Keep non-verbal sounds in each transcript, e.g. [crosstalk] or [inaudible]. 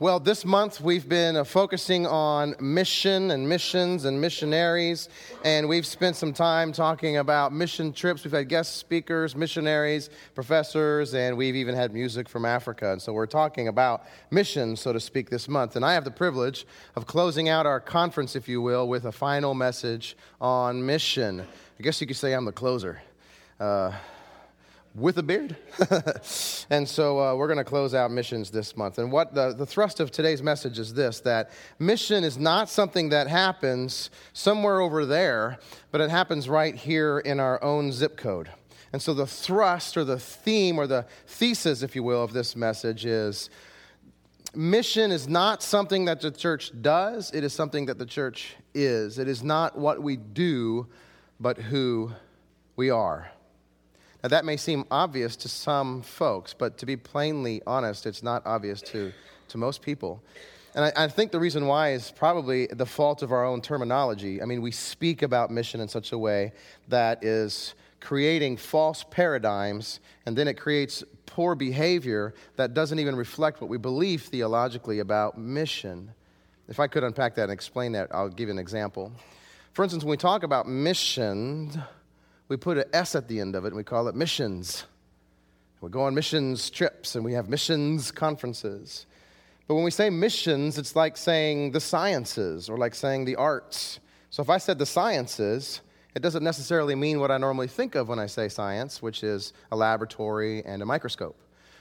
Well, this month we've been uh, focusing on mission and missions and missionaries, and we've spent some time talking about mission trips. We've had guest speakers, missionaries, professors, and we've even had music from Africa. And so we're talking about missions, so to speak, this month. And I have the privilege of closing out our conference, if you will, with a final message on mission. I guess you could say I'm the closer. Uh, with a beard. [laughs] and so uh, we're going to close out missions this month. And what the, the thrust of today's message is this that mission is not something that happens somewhere over there, but it happens right here in our own zip code. And so the thrust or the theme or the thesis, if you will, of this message is mission is not something that the church does, it is something that the church is. It is not what we do, but who we are. Now, that may seem obvious to some folks, but to be plainly honest, it's not obvious to, to most people. And I, I, think the reason why is probably the fault of our own terminology. I mean, we speak about mission in such a way that is creating false paradigms, and then it creates poor behavior that doesn't even reflect what we believe theologically about mission. If I could unpack that and explain that, I'll give you an example. For instance, when we talk about mission, we put an S at the end of it and we call it missions. We go on missions trips and we have missions conferences. But when we say missions, it's like saying the sciences or like saying the arts. So if I said the sciences, it doesn't necessarily mean what I normally think of when I say science, which is a laboratory and a microscope.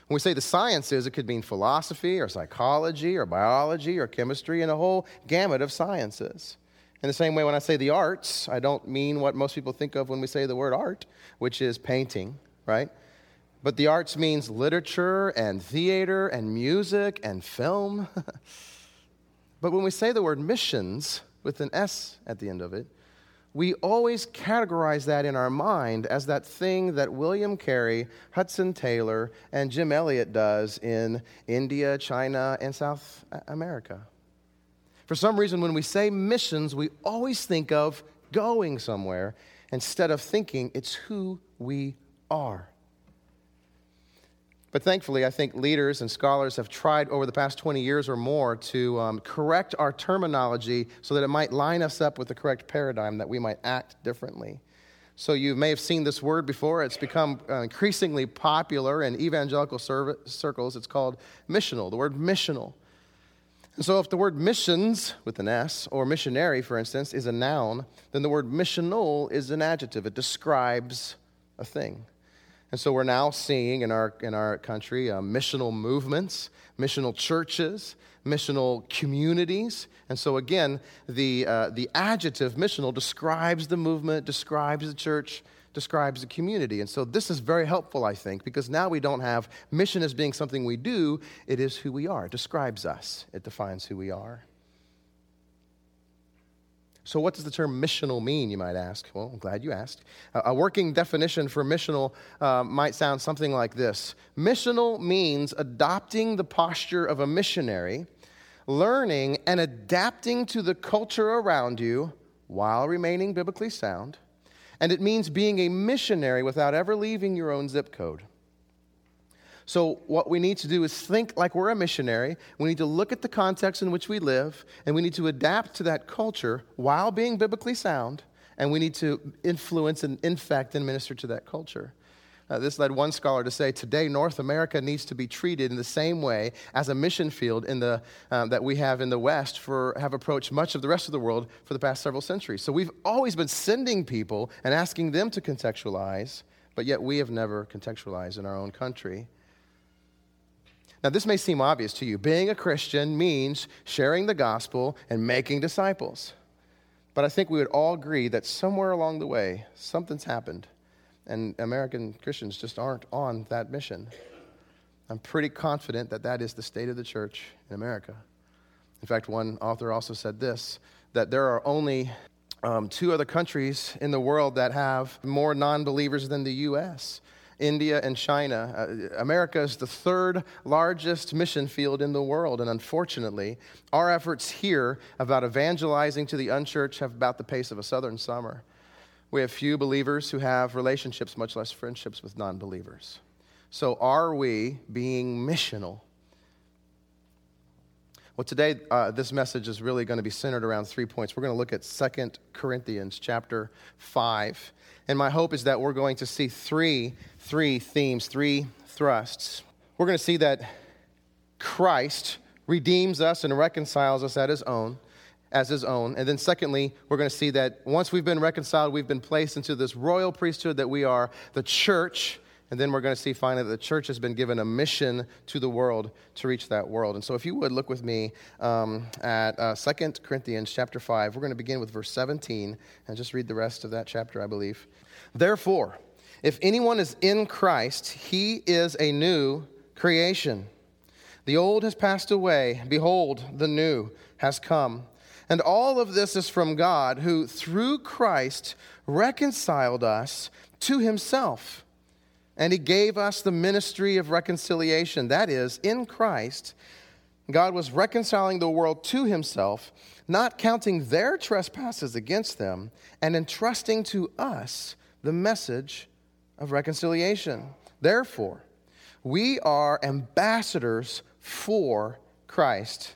When we say the sciences, it could mean philosophy or psychology or biology or chemistry and a whole gamut of sciences. In the same way, when I say the arts, I don't mean what most people think of when we say the word art, which is painting, right? But the arts means literature and theater and music and film. [laughs] but when we say the word missions with an S at the end of it, we always categorize that in our mind as that thing that William Carey, Hudson Taylor, and Jim Elliot does in India, China, and South America. For some reason, when we say missions, we always think of going somewhere instead of thinking it's who we are. But thankfully, I think leaders and scholars have tried over the past 20 years or more to um, correct our terminology so that it might line us up with the correct paradigm that we might act differently. So, you may have seen this word before. It's become uh, increasingly popular in evangelical circles. It's called missional, the word missional. And so, if the word missions with an S, or missionary, for instance, is a noun, then the word missional is an adjective. It describes a thing. And so, we're now seeing in our, in our country uh, missional movements, missional churches, missional communities. And so, again, the, uh, the adjective missional describes the movement, describes the church, describes the community. And so this is very helpful, I think, because now we don't have mission as being something we do, it is who we are. It describes us, it defines who we are. So, what does the term missional mean, you might ask? Well, I'm glad you asked. a working definition for missional uh, might sound something like this Missional means adopting the posture of a missionary, learning and adapting to the culture around you while remaining biblically sound, and it means being a missionary without ever leaving your own zip code. So, what we need to do is think like we're a missionary. We need to look at the context in which we live, and we need to adapt to that culture while being biblically sound, and we need to influence and infect and minister to that culture. Uh, this led one scholar to say today North America needs to be treated in the same way as a mission field in the, um, that we have in the West for have approached much of the rest of the world for the past several centuries. So we've always been sending people and asking them to contextualize, but yet we have never contextualized in our own country. Now, this may seem obvious to you. Being a Christian means sharing the gospel and making disciples. But I think we would all agree that somewhere along the way, something's happened and American Christians just aren't on that mission. I'm pretty confident that that is the state of the church in America. In fact, one author also said this that there are only um, two other countries in the world that have more non believers than the U.S. India and China. Uh, America is the third largest mission field in the world, and unfortunately, our efforts here about evangelizing to the unchurched have about the pace of a southern summer. We have few believers who have relationships, much less friendships with non believers. So, are we being missional? Well, today, uh, this message is really going to be centered around three points. We're going to look at Second Corinthians chapter 5. And my hope is that we're going to see three, three themes, three thrusts. We're going to see that Christ redeems us and reconciles us at his own as his own. And then, secondly, we're going to see that once we've been reconciled, we've been placed into this royal priesthood that we are the church and then we're going to see finally that the church has been given a mission to the world to reach that world. And so if you would look with me um, at uh, 2 Corinthians chapter 5, we're going to begin with verse 17 and just read the rest of that chapter, I believe. Therefore, if anyone is in Christ, he is a new creation. The old has passed away. Behold, the new has come. And all of this is from God, who through Christ reconciled us to himself and he gave us the ministry of reconciliation. That is, in Christ, God was reconciling the world to himself, not counting their trespasses against them, and entrusting to us the message of reconciliation. Therefore, we are ambassadors for Christ,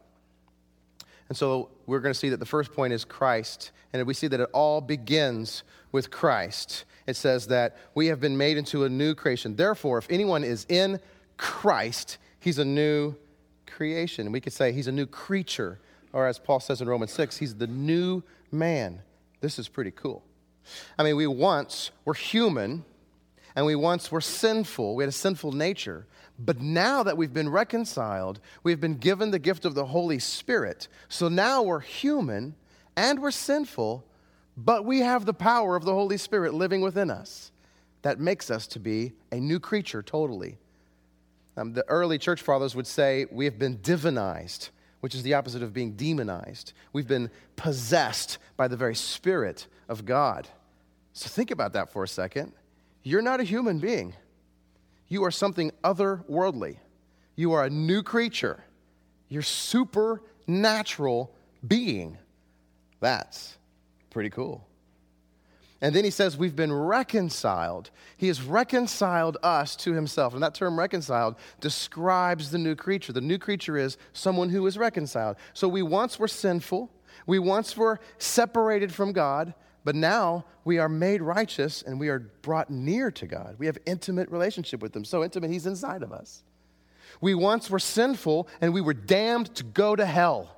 And so we're going to see that the first point is Christ, and we see that it all begins with Christ. It says that we have been made into a new creation. Therefore, if anyone is in Christ, he's a new creation. We could say he's a new creature, or as Paul says in Romans 6, he's the new man. This is pretty cool. I mean, we once were human and we once were sinful. We had a sinful nature. But now that we've been reconciled, we've been given the gift of the Holy Spirit. So now we're human and we're sinful, but we have the power of the Holy Spirit living within us. That makes us to be a new creature totally. Um, the early church fathers would say we have been divinized, which is the opposite of being demonized. We've been possessed by the very Spirit of God. So think about that for a second. You're not a human being, you are something otherworldly. You are a new creature. You're supernatural being. That's pretty cool. And then he says, We've been reconciled. He has reconciled us to himself. And that term reconciled describes the new creature. The new creature is someone who is reconciled. So we once were sinful, we once were separated from God, but now we are made righteous and we are brought near to God. We have intimate relationship with him. So intimate, he's inside of us. We once were sinful and we were damned to go to hell.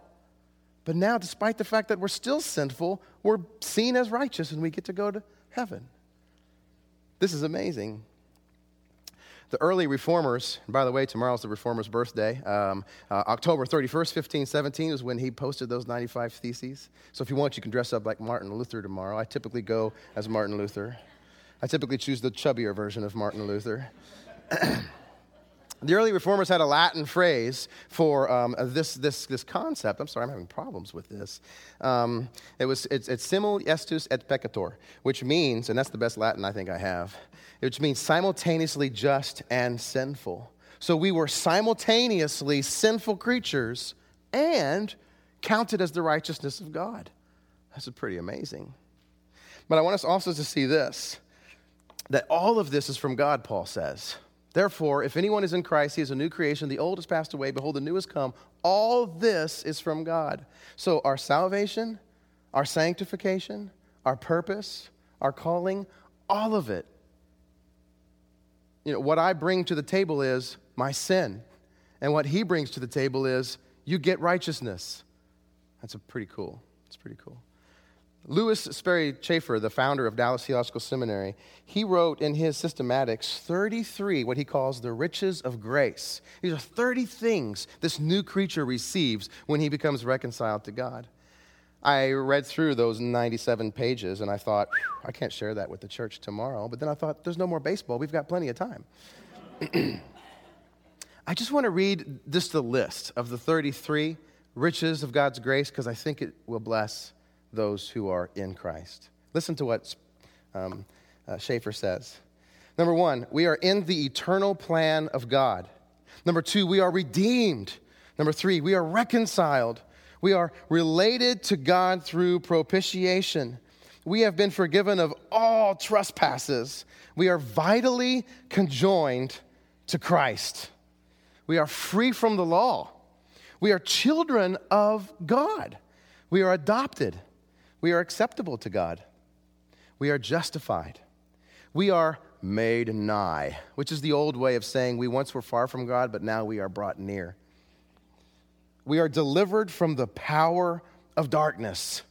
But now, despite the fact that we're still sinful, we're seen as righteous and we get to go to heaven. This is amazing. The early reformers, by the way, tomorrow's the reformer's birthday. Um, uh, October 31st, 1517 is when he posted those 95 theses. So if you want, you can dress up like Martin Luther tomorrow. I typically go as Martin Luther. I typically choose the chubbier version of Martin Luther. [clears throat] The early reformers had a Latin phrase for um, this, this, this concept. I'm sorry, I'm having problems with this. Um, it was, it's, it's simul justus et peccator, which means, and that's the best Latin I think I have, which means simultaneously just and sinful. So we were simultaneously sinful creatures and counted as the righteousness of God. That's pretty amazing. But I want us also to see this that all of this is from God, Paul says. Therefore, if anyone is in Christ, he is a new creation. The old has passed away. Behold, the new has come. All this is from God. So, our salvation, our sanctification, our purpose, our calling, all of it. You know, what I bring to the table is my sin. And what he brings to the table is you get righteousness. That's a pretty cool. It's pretty cool. Lewis Sperry Chafer, the founder of Dallas Theological Seminary, he wrote in his systematics 33 what he calls the riches of grace. These are 30 things this new creature receives when he becomes reconciled to God. I read through those 97 pages and I thought, I can't share that with the church tomorrow. But then I thought, there's no more baseball. We've got plenty of time. [clears throat] I just want to read just the list of the 33 riches of God's grace because I think it will bless those who are in Christ. Listen to what um, uh, Chafer says. Number one, we are in the eternal plan of God. Number two, we are redeemed. Number three, we are reconciled. We are related to God through propitiation. We have been forgiven of all trespasses. We are vitally conjoined to Christ. We are free from the law. We are children of God. We are adopted. We are acceptable to God. We are justified. We are made nigh, which is the old way of saying we once were far from God, but now we are brought near. We are delivered from the power of darkness.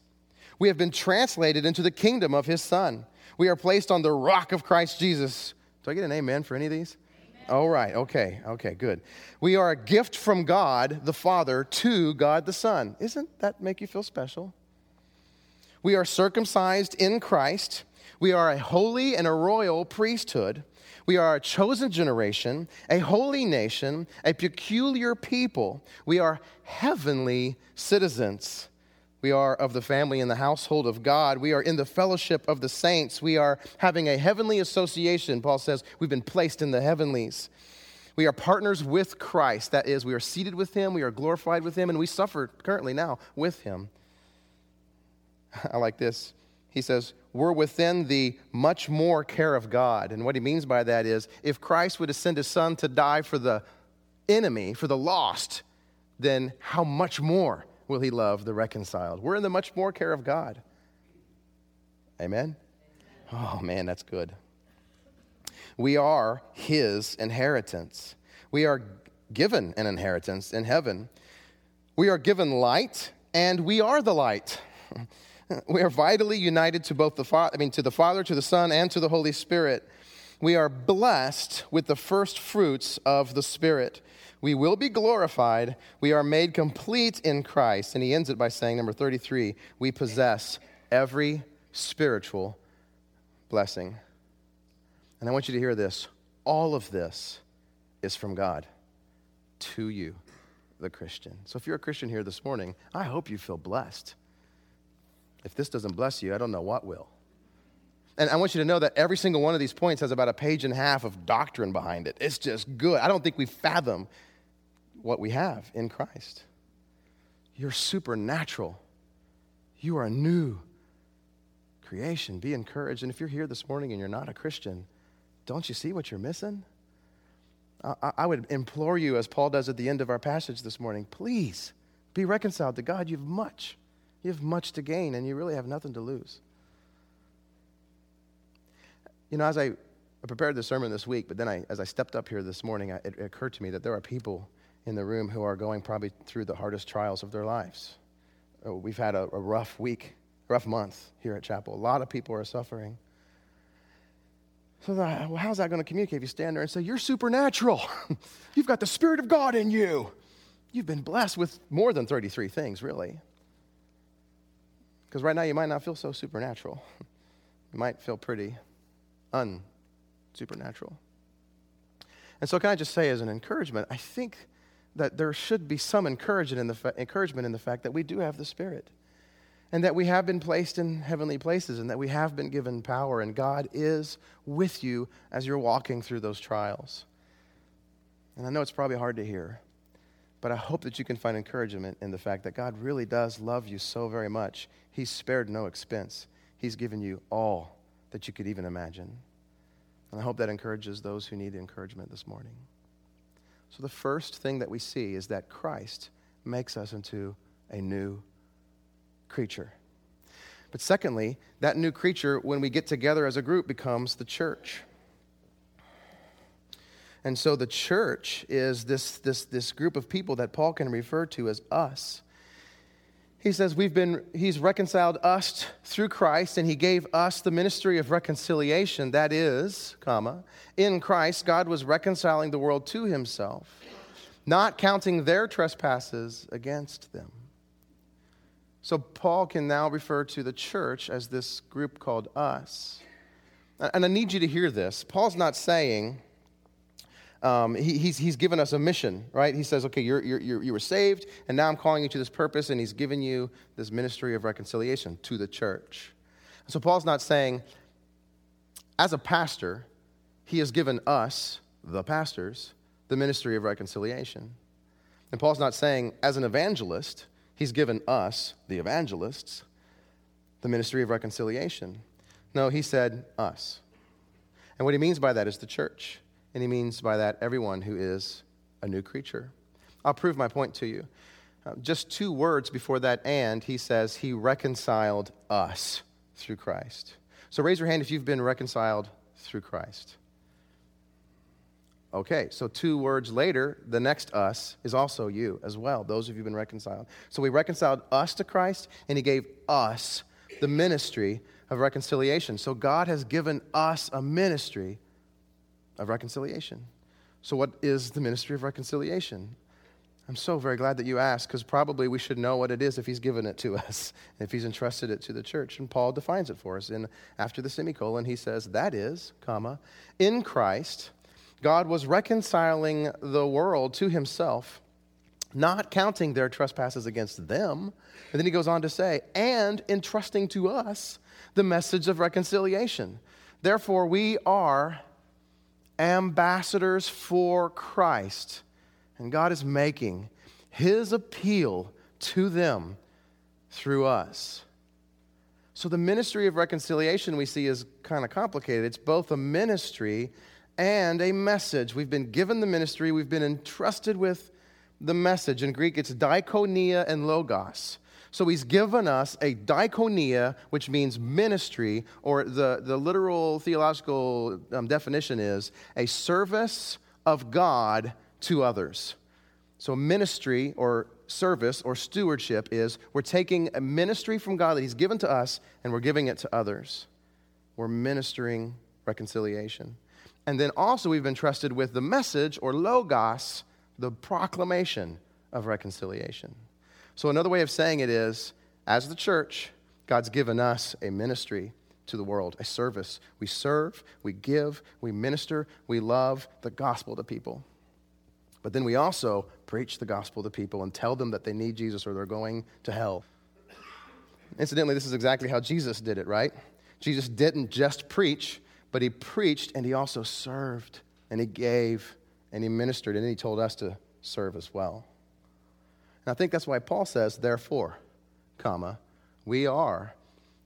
We have been translated into the kingdom of his Son. We are placed on the rock of Christ Jesus. Do I get an amen for any of these? All right, okay, okay, good. We are a gift from God the Father to God the Son. Isn't that make you feel special? We are circumcised in Christ. We are a holy and a royal priesthood. We are a chosen generation, a holy nation, a peculiar people. We are heavenly citizens. We are of the family and the household of God. We are in the fellowship of the saints. We are having a heavenly association. Paul says we've been placed in the heavenlies. We are partners with Christ. That is, we are seated with Him, we are glorified with Him, and we suffer currently now with Him. [laughs] I like this. He says, We're within the much more care of God. And what he means by that is if Christ would have sent his son to die for the enemy, for the lost, then how much more will he love the reconciled? We're in the much more care of God. Amen? Oh, man, that's good. We are his inheritance. We are given an inheritance in heaven. We are given light, and we are the light. [laughs] [laughs] We are vitally united to both the Father, I mean, to the Father, to the Son, and to the Holy Spirit. We are blessed with the first fruits of the Spirit. We will be glorified. We are made complete in Christ. And he ends it by saying, number 33, we possess every spiritual blessing. And I want you to hear this all of this is from God to you, the Christian. So if you're a Christian here this morning, I hope you feel blessed. If this doesn't bless you, I don't know what will. And I want you to know that every single one of these points has about a page and a half of doctrine behind it. It's just good. I don't think we fathom what we have in Christ. You're supernatural. You are a new creation. Be encouraged. And if you're here this morning and you're not a Christian, don't you see what you're missing? I, would implore you, as Paul does at the end of our passage this morning, please be reconciled to God. You've much you have much to gain and you really have nothing to lose. You know, as I prepared the sermon this week, but then I, as I stepped up here this morning, I, it occurred to me that there are people in the room who are going probably through the hardest trials of their lives. Oh, we've had a, a rough week, rough month here at Chapel. A lot of people are suffering. So, that, well, how's that going to communicate if you stand there and say, You're supernatural? [laughs] You've got the Spirit of God in you. You've been blessed with more than 33 things, really. Because right now you might not feel so supernatural. You might feel pretty unsupernatural. And so, can I just say, as an encouragement, I think that there should be some encouragement in the, fa- encouragement in the fact that we do have the Spirit and that we have been placed in heavenly places and that we have been given power, and God is with you as you're walking through those trials. And I know it's probably hard to hear, but I hope that you can find encouragement in the fact that God really does love you so very much. He's spared no expense, He's given you all that you could even imagine. And I hope that encourages those who need encouragement this morning. So, the first thing that we see is that Christ makes us into a new creature. But secondly, that new creature, when we get together as a group, becomes the church. And so the church is this, this, this group of people that Paul can refer to as us. He says we've been, he's reconciled us through Christ, and he gave us the ministry of reconciliation. That is, comma, in Christ, God was reconciling the world to himself, not counting their trespasses against them. So Paul can now refer to the church as this group called us. And I need you to hear this. Paul's not saying, um, he, he's, he's given us a mission, right? He says, okay, you're, you're, you were saved, and now I'm calling you to this purpose, and he's given you this ministry of reconciliation to the church. So Paul's not saying, as a pastor, he has given us, the pastors, the ministry of reconciliation. And Paul's not saying, as an evangelist, he's given us, the evangelists, the ministry of reconciliation. No, he said us. And what he means by that is the church. And he means by that everyone who is a new creature. I'll prove my point to you. Uh, just two words before that and, he says, He reconciled us through Christ. So raise your hand if you've been reconciled through Christ. Okay, so two words later, the next us is also you as well, those of you who've been reconciled. So he reconciled us to Christ, and he gave us the ministry of reconciliation. So God has given us a ministry of reconciliation. So, what is the ministry of reconciliation? I'm so very glad that you asked because probably we should know what it is if he's given it to [laughs] us, if he's entrusted it to the church. And Paul defines it for us. And after the semicolon, he says, That is, comma, in Christ, God was reconciling the world to himself, not counting their trespasses against them. And then he goes on to say, and entrusting to us the message of reconciliation. Therefore, we are ambassadors for Christ. And God is making his appeal to them through us. So, the ministry of reconciliation we see is kind of complicated. It's both a ministry and a message. We've been given the ministry, we've been entrusted with the message. In Greek, it's diakonia and logos. So he's given us a diakonia, which means ministry, or the, the literal theological um, definition is a service of God to others. So ministry or service or stewardship is we're taking a ministry from God that he's given to us and we're giving it to others. We're ministering reconciliation. And then also we've been trusted with the message or logos, the proclamation of reconciliation. So, another way of saying it is as the church, God's given us a ministry to the world, a service. We serve, we give, we minister, we love the gospel to people. But then we also preach the gospel to people and tell them that they need Jesus or they're going to hell. Incidentally, this is exactly how Jesus did it, right? Jesus didn't just preach, but he preached and he also served and he gave and he ministered and then he told us to serve as well. And I think that's why Paul says, therefore, comma, we are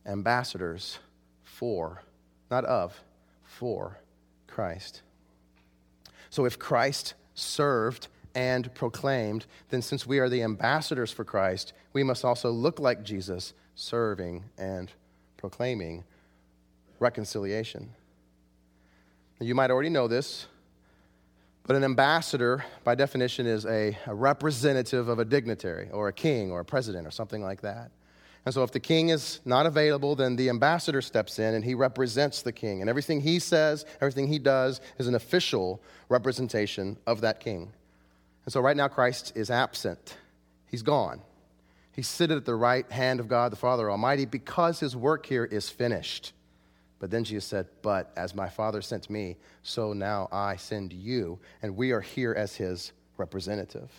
ambassadors for, not of, for Christ. So if Christ served and proclaimed, then since we are the ambassadors for Christ, we must also look like Jesus, serving and proclaiming reconciliation. You might already know this, but an ambassador, by definition, is a, a, representative of a dignitary or a king or a president or something like that. And so, if the king is not available, then the ambassador steps in and he represents the king. And everything he says, everything he does, is an official representation of that king. And so, right now, Christ is absent, he's gone. He's seated at the right hand of God the Father Almighty because his work here is finished. But then Jesus said, But as my Father sent me, so now I send you. And we are here as his representative.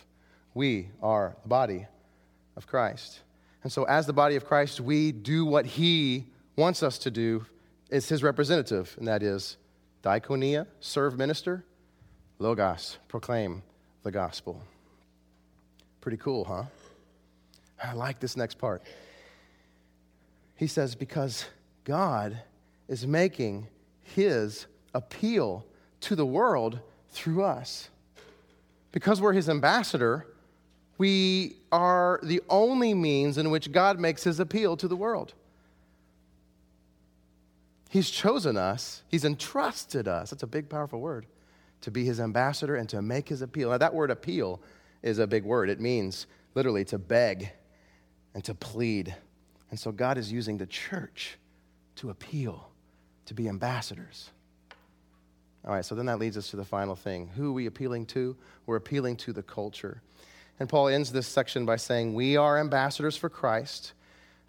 We are the body of Christ. And so, as the body of Christ, we do what he wants us to do. It's his representative, and that is diakonia, serve, minister, logos, proclaim the gospel. Pretty cool, huh? I like this next part. He says, Because God is making his appeal to the world through us. Because we're his ambassador, we are the only means in which God makes his appeal to the world. He's chosen us, he's entrusted us. That's a big, powerful word to be his ambassador and to make his appeal. Now, that word appeal is a big word. It means literally to beg and to plead. And so God is using the church to appeal to be ambassadors. All right, so then that leads us to the final thing. Who are we appealing to? We're appealing to the culture. And Paul ends this section by saying, We are ambassadors for Christ.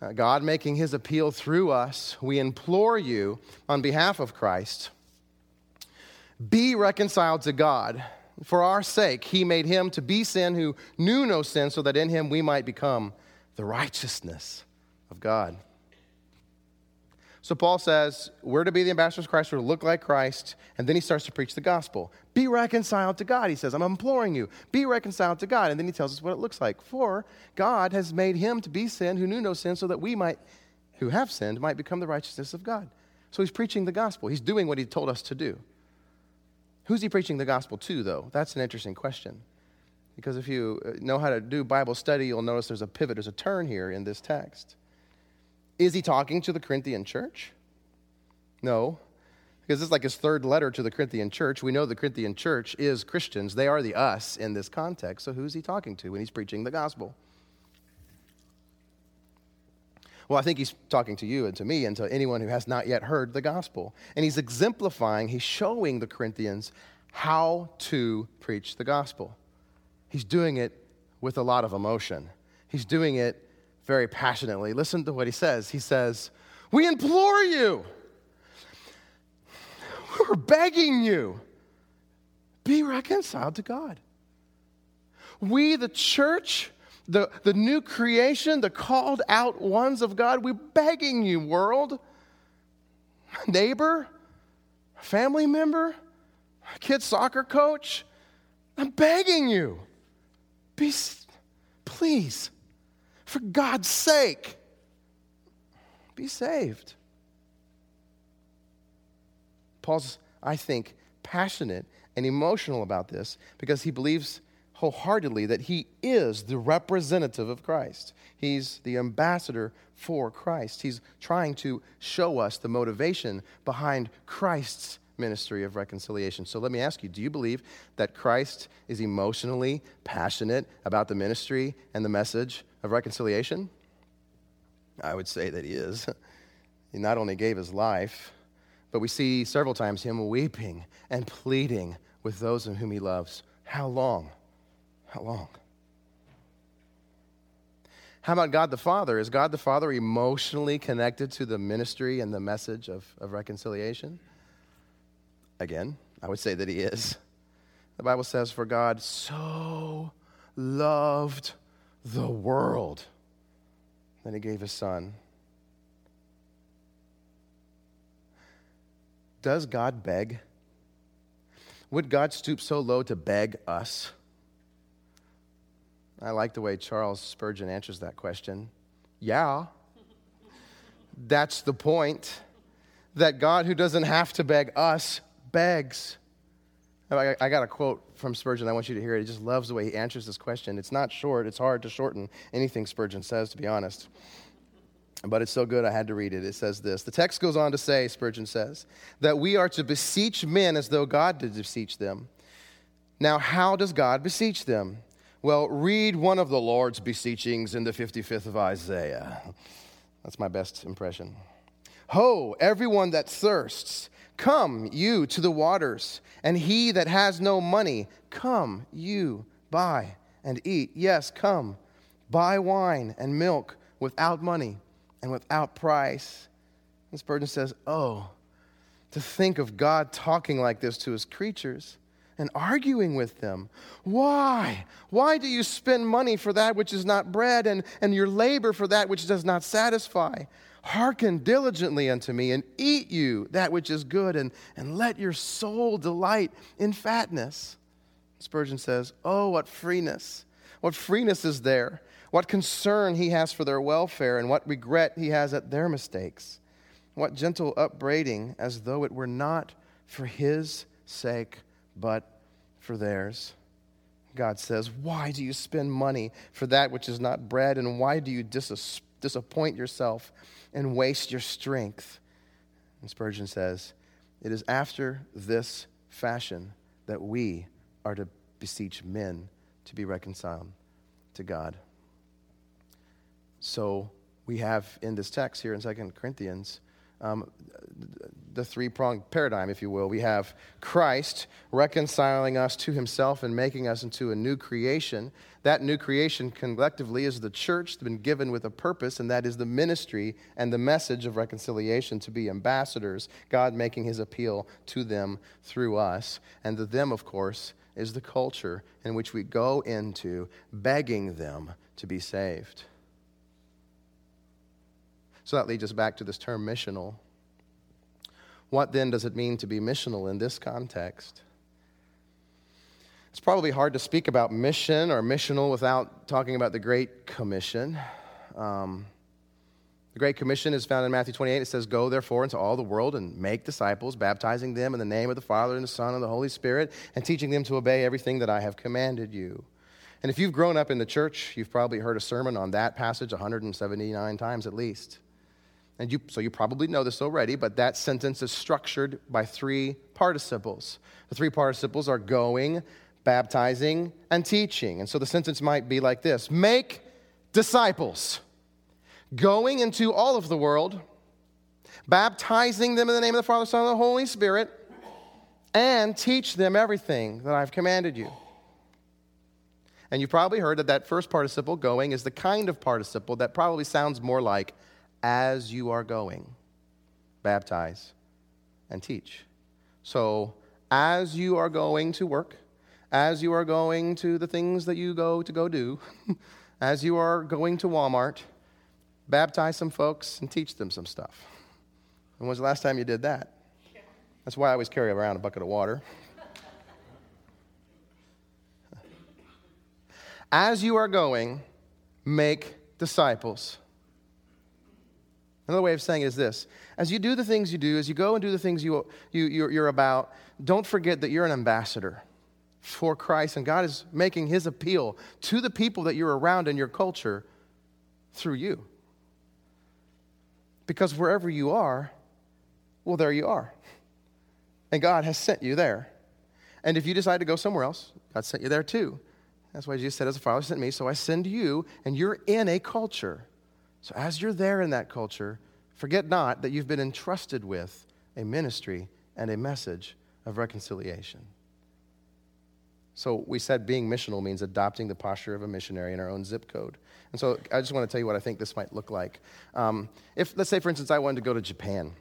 Uh, God making his appeal through us, we implore you on behalf of Christ be reconciled to God. For our sake, he made him to be sin who knew no sin, so that in him we might become the righteousness of God. So Paul says, we're to be the ambassadors of Christ, we're to look like Christ, and then he starts to preach the gospel. Be reconciled to God, he says. I'm imploring you, be reconciled to God. And then he tells us what it looks like. For God has made him to be sin who knew no sin, so that we might, who have sinned, might become the righteousness of God. So he's preaching the gospel. He's doing what he told us to do. Who's he preaching the gospel to, though? That's an interesting question. Because if you know how to do Bible study, you'll notice there's a pivot, there's a turn here in this text. Is he talking to the Corinthian church? No, because this is like his third letter to the Corinthian church. We know the Corinthian church is Christians, they are the us in this context. So who's he talking to when he's preaching the gospel? Well, I think he's talking to you and to me and to anyone who has not yet heard the gospel. And he's exemplifying, he's showing the Corinthians how to preach the gospel. He's doing it with a lot of emotion. He's doing it very passionately. Listen to what he says. He says, We implore you, we're begging you, be reconciled to God. We, the church, the, the new creation, the called out ones of God, we're begging you, world, neighbor, family member, kid soccer coach, I'm begging you, be, please for God's sake, be saved. Paul's, I think, passionate and emotional about this because he believes wholeheartedly that he is the representative of Christ. He's the ambassador for Christ. He's trying to show us the motivation behind Christ's ministry of reconciliation. So let me ask you do you believe that Christ is emotionally passionate about the ministry and the message of reconciliation? I would say that he is. [laughs] He not only gave his life, but we see several times him weeping and pleading with those in whom he loves. How long? How long? How about God the Father? Is God the Father emotionally connected to the ministry and the message of, of reconciliation? Again, I would say that he is. The Bible says, For God so loved the world that he gave his son. Does God beg? Would God stoop so low to beg us? I like the way Charles Spurgeon answers that question. Yeah. That's the point. That God, who doesn't have to beg us, begs. I, got a quote from Spurgeon. I want you to hear it. He just loves the way he answers this question. It's not short, it's hard to shorten anything Spurgeon says, to be honest. But it's so good, I had to read it. It says this The text goes on to say, Spurgeon says, that we are to beseech men as though God did beseech them. Now, how does God beseech them? Well, read one of the Lord's beseechings in the 55th of Isaiah. That's my best impression. Ho, everyone that thirsts, Come, you to the waters, and he that has no money, come, you, buy and eat. Yes, come, buy wine and milk without money and without price. And Spurgeon says, Oh, to think of God talking like this to his creatures and arguing with them. Why? Why do you spend money for that which is not bread and, and your labor for that which does not satisfy? Hearken diligently unto me and eat you that which is good, and, and let your soul delight in fatness. Spurgeon says, Oh, what freeness! What freeness is there! What concern he has for their welfare, and what regret he has at their mistakes. What gentle upbraiding, as though it were not for his sake, but for theirs. God says, Why do you spend money for that which is not bread, and why do you dis- disappoint yourself and waste your strength. And Spurgeon says, It is after this fashion that we are to beseech men to be reconciled to God. So we have in this text here in 2 Corinthians um, the three pronged paradigm, if you will. We have Christ reconciling us to himself and making us into a new creation. That new creation collectively is the church that's been given with a purpose, and that is the ministry and the message of reconciliation to be ambassadors, God making his appeal to them through us. And the them, of course, is the culture in which we go into begging them to be saved. So that leads us back to this term missional. What then does it mean to be missional in this context? It's probably hard to speak about mission or missional without talking about the Great Commission. Um, the Great Commission is found in Matthew 28. It says, Go therefore into all the world and make disciples, baptizing them in the name of the Father and the Son and the Holy Spirit, and teaching them to obey everything that I have commanded you. And if you've grown up in the church, you've probably heard a sermon on that passage 179 times at least. And you, so you probably know this already, but that sentence is structured by three participles. The three participles are going, baptizing, and teaching. And so the sentence might be like this Make disciples going into all of the world, baptizing them in the name of the Father, Son, and the Holy Spirit, and teach them everything that I've commanded you. And you've probably heard that that first participle, going, is the kind of participle that probably sounds more like as you are going, baptize and teach. So, as you are going to work, as you are going to the things that you go to go do, [laughs] as you are going to Walmart, baptize some folks and teach them some stuff. When was the last time you did that? That's why I always carry around a bucket of water. [laughs] As you are going, make disciples. Another way of saying it is this as you do the things you do, as you go and do the things you, you, you're, you're about, don't forget that you're an ambassador for Christ, and God is making his appeal to the people that you're around in your culture through you. Because wherever you are, well, there you are. And God has sent you there. And if you decide to go somewhere else, God sent you there too. That's why Jesus said, As the Father sent me, so I send you, and you're in a culture. So as you're there in that culture, forget not that you've been entrusted with a ministry and a message of reconciliation. So we said being missional means adopting the posture of a missionary in our own zip code. And so I just want to tell you what I think this might look like. Um, if, let's say, for instance, I wanted to go to Japan,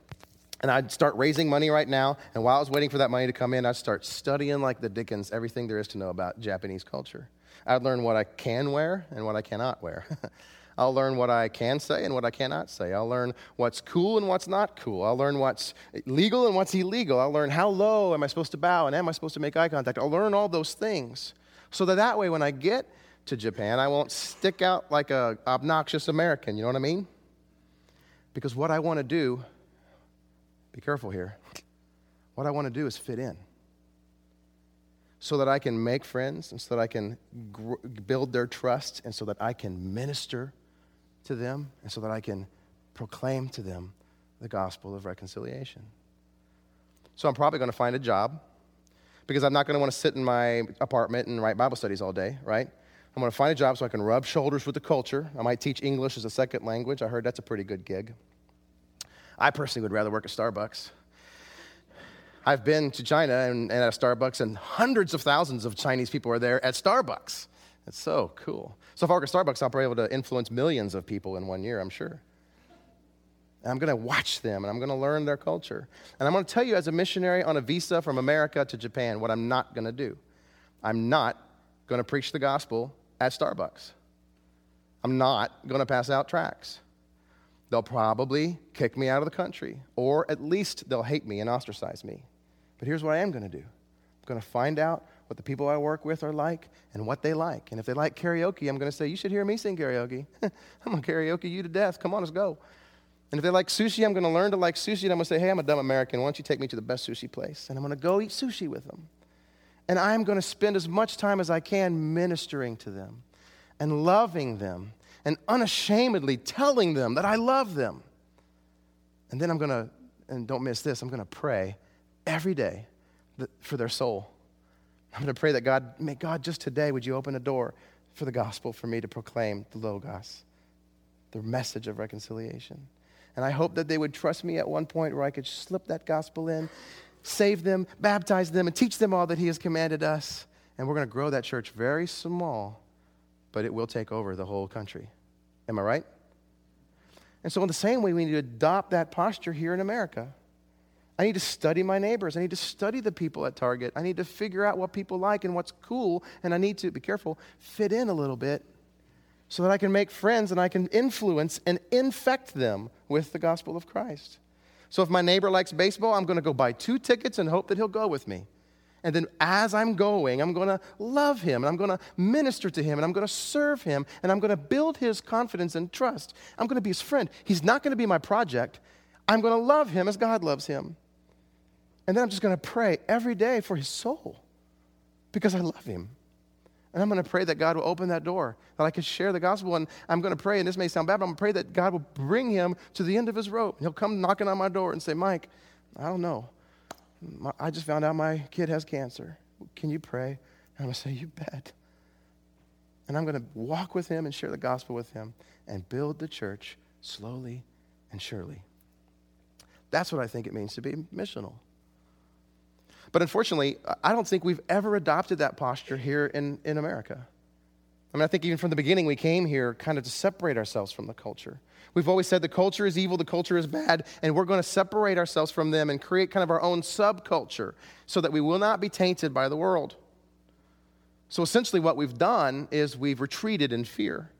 and I'd start raising money right now, and while I was waiting for that money to come in, I'd start studying like the Dickens everything there is to know about Japanese culture. I'd learn what I can wear and what I cannot wear. [laughs] I'll learn what I can say and what I cannot say. I'll learn what's cool and what's not cool. I'll learn what's legal and what's illegal. I'll learn how low am I supposed to bow and am I supposed to make eye contact. I'll learn all those things so that that way when I get to Japan, I won't stick out like a obnoxious American. You know what I mean? Because what I want to do, be careful here, what I want to do is fit in. So that I can make friends and so that I can gr- build their trust and so that I can minister to them and so that I can proclaim to them the gospel of reconciliation. So I'm probably going to find a job because I'm not going to want to sit in my apartment and write Bible studies all day, right? I'm going to find a job so I can rub shoulders with the culture. I might teach English as a second language. I heard that's a pretty good gig. I personally would rather work at Starbucks. I've been to China and, and at Starbucks, and hundreds of thousands of Chinese people are there at Starbucks. It's so cool. So if I work at Starbucks, I'll be able to influence millions of people in one year, I'm sure. And I'm going to watch them and I'm going to learn their culture. And I'm going to tell you, as a missionary on a visa from America to Japan, what I'm not going to do. I'm not going to preach the gospel at Starbucks. I'm not going to pass out tracts. They'll probably kick me out of the country, or at least they'll hate me and ostracize me. But here's what I am going to do I'm going to find out what the people I work with are like and what they like. And if they like karaoke, I'm going to say, You should hear me sing karaoke. [laughs] I'm going to karaoke you to death. Come on, let's go. And if they like sushi, I'm going to learn to like sushi. And I'm going to say, Hey, I'm a dumb American. Why don't you take me to the best sushi place? And I'm going to go eat sushi with them. And I'm going to spend as much time as I can ministering to them and loving them and unashamedly telling them that I love them. And then I'm going to, and don't miss this, I'm going to pray every day for their soul. I'm going to pray that God, may God just today, would you open a door for the gospel for me to proclaim the Logos, the message of reconciliation. And I hope that they would trust me at one point where I could slip that gospel in save them, baptize them, and teach them all that He has commanded us. And we're going to grow that church very small, but it will take over the whole country. Am I right? And so, in the same way, we need to adopt that posture here in America. I need to study my neighbors. I need to study the people at Target. I need to figure out what people like and what's cool. And I need to, be careful, fit in a little bit so that I can make friends and I can influence and infect them with the gospel of Christ. So if my neighbor likes baseball, I'm going to go buy two tickets and hope that he'll go with me. And then as I'm going, I'm going to love him and I'm going to minister to him and I'm going to serve him and I'm going to build his confidence and trust. I'm going to be his friend. He's not going to be my project. I'm going to love him as God loves him. And then I'm just going to pray every day for his soul because I love him. And I'm going to pray that God will open that door, that I can share the gospel. And I'm going to pray, and this may sound bad, but I'm going to pray that God will bring him to the end of his rope. And he'll come knocking on my door and say, Mike, I don't know. I just found out my kid has cancer. Can you pray? And I'm going to say, You bet. And I'm going to walk with him and share the gospel with him and build the church slowly and surely. That's what I think it means to be missional. But unfortunately, I don't think we've ever adopted that posture here in, in America. I mean, I think even from the beginning, we came here kind of to separate ourselves from the culture. We've always said the culture is evil, the culture is bad, and we're going to separate ourselves from them and create kind of our own subculture so that we will not be tainted by the world. So essentially, what we've done is we've retreated in fear.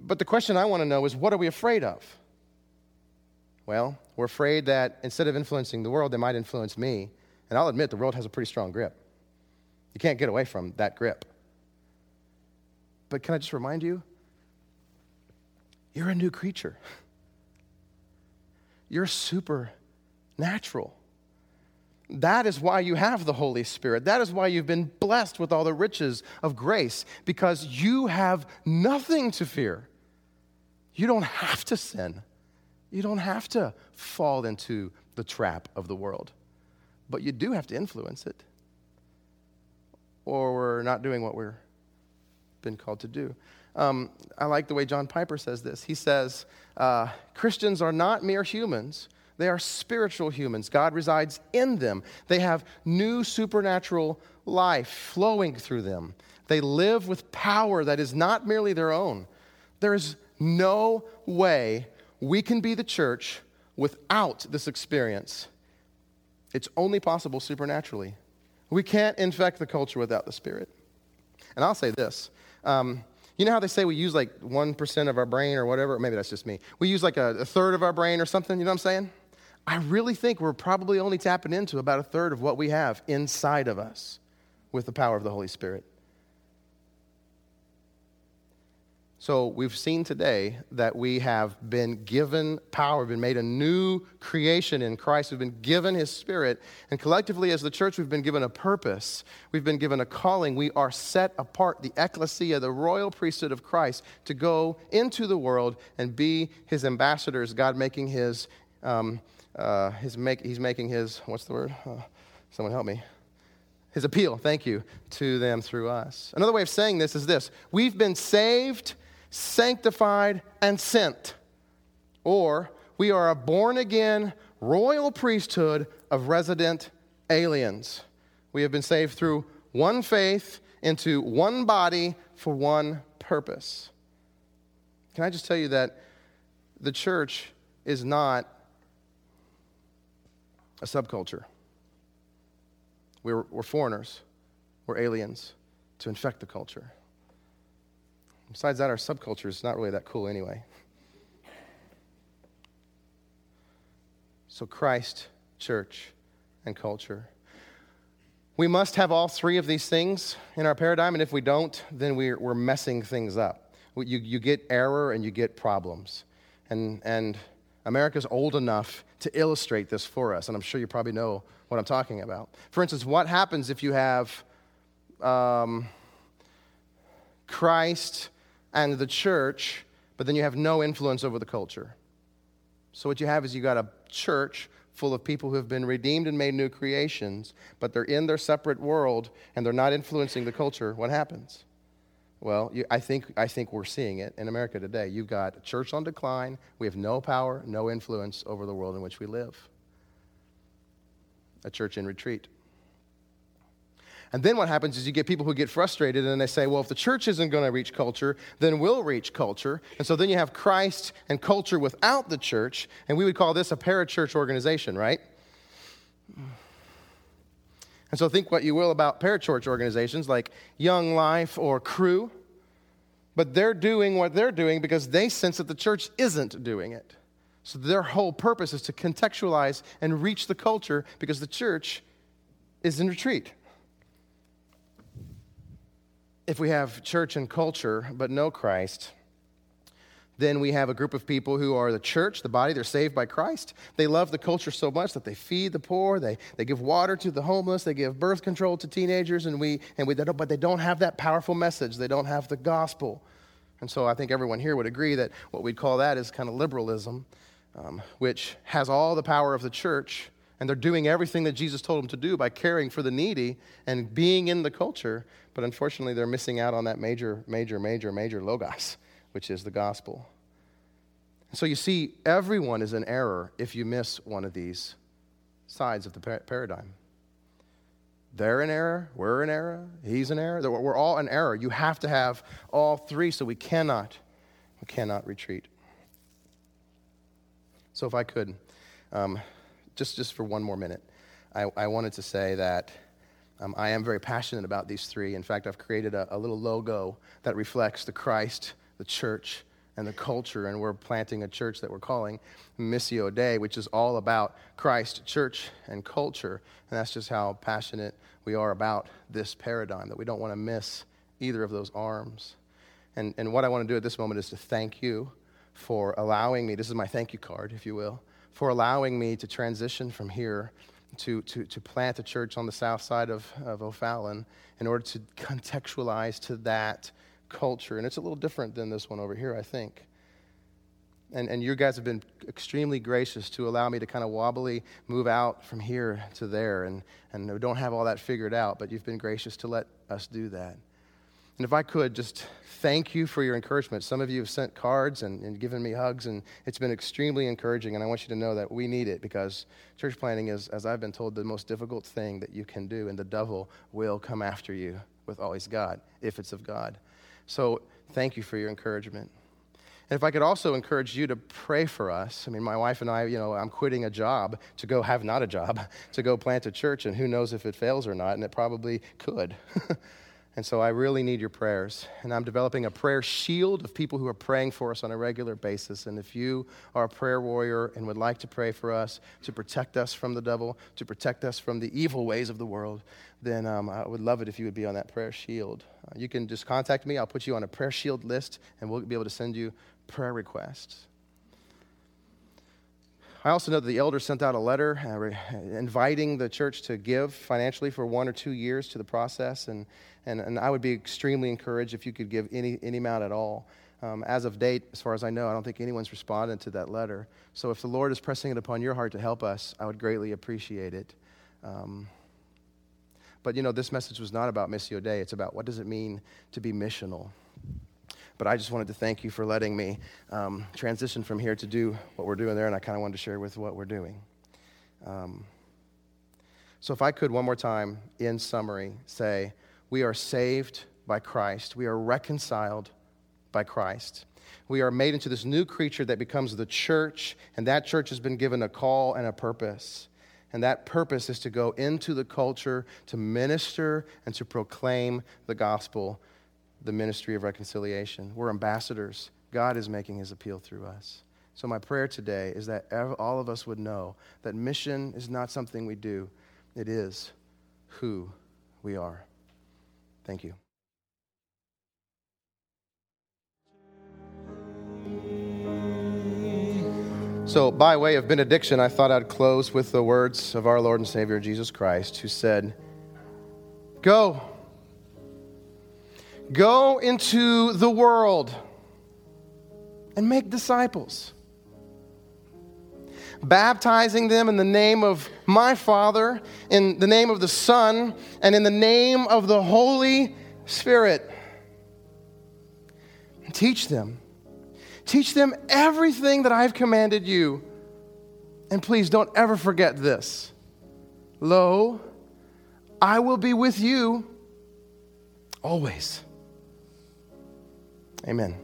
But the question I want to know is what are we afraid of? Well, we're afraid that instead of influencing the world, they might influence me. And I'll admit, the world has a pretty strong grip. You can't get away from that grip. But can I just remind you? You're a new creature. [laughs] You're supernatural. That is why you have the Holy Spirit. That is why you've been blessed with all the riches of grace, because you have nothing to fear. You don't have to sin. You don't have to fall into the trap of the world, but you do have to influence it. Or we're not doing what we're been called to do. Um, I like the way John Piper says this. He says, uh, Christians are not mere humans, they are spiritual humans. God resides in them. They have new supernatural life flowing through them. They live with power that is not merely their own. There is no way we can be the church without this experience. It's only possible supernaturally. We can't infect the culture without the Spirit. And I'll say this. Um, you know how they say we use like 1% of our brain or whatever? Maybe that's just me. We use like a, a third of our brain or something. You know what I'm saying? I really think we're probably only tapping into about a third of what we have inside of us with the power of the Holy Spirit. So we've seen today that we have been given power, been made a new creation in Christ. We've been given his spirit. And collectively, as the church, we've been given a purpose. We've been given a calling. We are set apart, the ecclesia, the royal priesthood of Christ, to go into the world and be his ambassadors, God making his, um, uh, his make, he's making his, what's the word? Uh, someone help me his appeal, thank you, to them through us. Another way of saying this is this We've been saved sanctified, and sent. Or we are a born again royal priesthood of resident aliens. We have been saved through one faith into one body for one purpose. Can I just tell you that the church is not a subculture? We're, we're foreigners, we're aliens to infect the culture. Besides that, our subculture is not really that cool anyway. So, Christ, church, and culture. We must have all three of these things in our paradigm, and if we don't, then we're, we're messing things up. You, you get error and you get problems. And, and America's old enough to illustrate this for us, and I'm sure you probably know what I'm talking about. For instance, what happens if you have um, Christ and the church, but then you have no influence over the culture. So, what you have is you got a church full of people who have been redeemed and made new creations, but they're in their separate world and they're not influencing the culture. What happens? Well, you, I, think, I think we're seeing it in America today. You've got a church on decline. We have no power, no influence over the world in which we live. A church in retreat. And then what happens is you get people who get frustrated and they say, well, if the church isn't going to reach culture, then we'll reach culture. And so then you have Christ and culture without the church. And we would call this a parachurch organization, right? And so think what you will about parachurch organizations like Young Life or Cru, But they're doing what they're doing because they sense that the church isn't doing it. So their whole purpose is to contextualize and reach the culture because the church is in retreat. If we have church and culture but no Christ, then we have a group of people who are the church, the body, they're saved by Christ. They love the culture so much that they feed the poor, they, they give water to the homeless, they give birth control to teenagers, and we, and we, they but they don't have that powerful message. They don't have the gospel. And so I think everyone here would agree that what we'd call that is kind of liberalism, um, which has all the power of the church, and they're doing everything that Jesus told them to do by caring for the needy and being in the culture, but unfortunately they're missing out on that major, major, major, major logos which is the gospel. So you see, everyone is in error if you miss one of these sides of the paradigm. They're in error, we're in error, he's in error, we're all in error. You have to have all three, so we cannot, we cannot retreat. So if I could, um, just, just for one more minute, I, I wanted to say that um, I am very passionate about these three. In fact, I've created a, a little logo that reflects the Christ the church and the culture, and we're planting a church that we're calling Missio Dei, which is all about Christ, church, and culture. And that's just how passionate we are about this paradigm, that we don't want to miss either of those arms. And, and what I want to do at this moment is to thank you for allowing me, this is my thank you card, if you will, for allowing me to transition from here to, to, to plant a church on the south side of, of O'Fallon in order to contextualize to that culture. And it's a little different than this one over here, I think. And, and you guys have been extremely gracious to allow me to kind of wobbly move out from here to there. And, and don't have all that figured out, but you've been gracious to let us do that. And if I could just thank you for your encouragement. Some of you have sent cards and, and, given me hugs, and it's been extremely encouraging. And I want you to know that we need it because church planting is, as I've been told, the most difficult thing that you can do, and the devil will come after you with all he's got if it's of God. So thank you for your encouragement. And if I could also encourage you to pray for us. I mean, my wife and I, you know, I'm quitting a job to go have not a job, [laughs] to go plant a church, and who knows if it fails or not, and it probably could. [laughs] and so I really need your prayers. And I'm developing a prayer shield of people who are praying for us on a regular basis. And if you are a prayer warrior and would like to pray for us to protect us from the devil, to protect us from the evil ways of the world, then um, I would love it if you would be on that prayer shield. Uh, you can just contact me. I'll put you on a prayer shield list, and we'll be able to send you prayer requests. I also know that the elders sent out a letter uh, inviting the church to give financially for one or two years to the process, and, and, and I would be extremely encouraged if you could give any, any amount at all. Um, as of date, as far as I know, I don't think anyone's responded to that letter. So if the Lord is pressing it upon your heart to help us, I would greatly appreciate it. Um, but you know, this message was not about Missio Dei, it's about what does it mean to be missional. But I just wanted to thank you for letting me um, transition from here to do what we're doing there, and I kind of wanted to share with what we're doing. Um, so, if I could one more time, in summary, say, we are saved by Christ, we are reconciled by Christ. We are made into this new creature that becomes the church, and that church has been given a call and a purpose. And that purpose is to go into the culture to minister and to proclaim the gospel, the ministry of reconciliation. We're ambassadors. God is making his appeal through us. So, my prayer today is that all of us would know that mission is not something we do, it is who we are. Thank you. So, by way of benediction, I thought I'd close with the words of our Lord and Savior Jesus Christ, who said, Go. Go into the world and make disciples, baptizing them in the name of my Father, in the name of the Son, and in the name of the Holy Spirit. Teach them Teach them everything that I've commanded you. And please don't ever forget this. Lo, I will be with you always. Amen.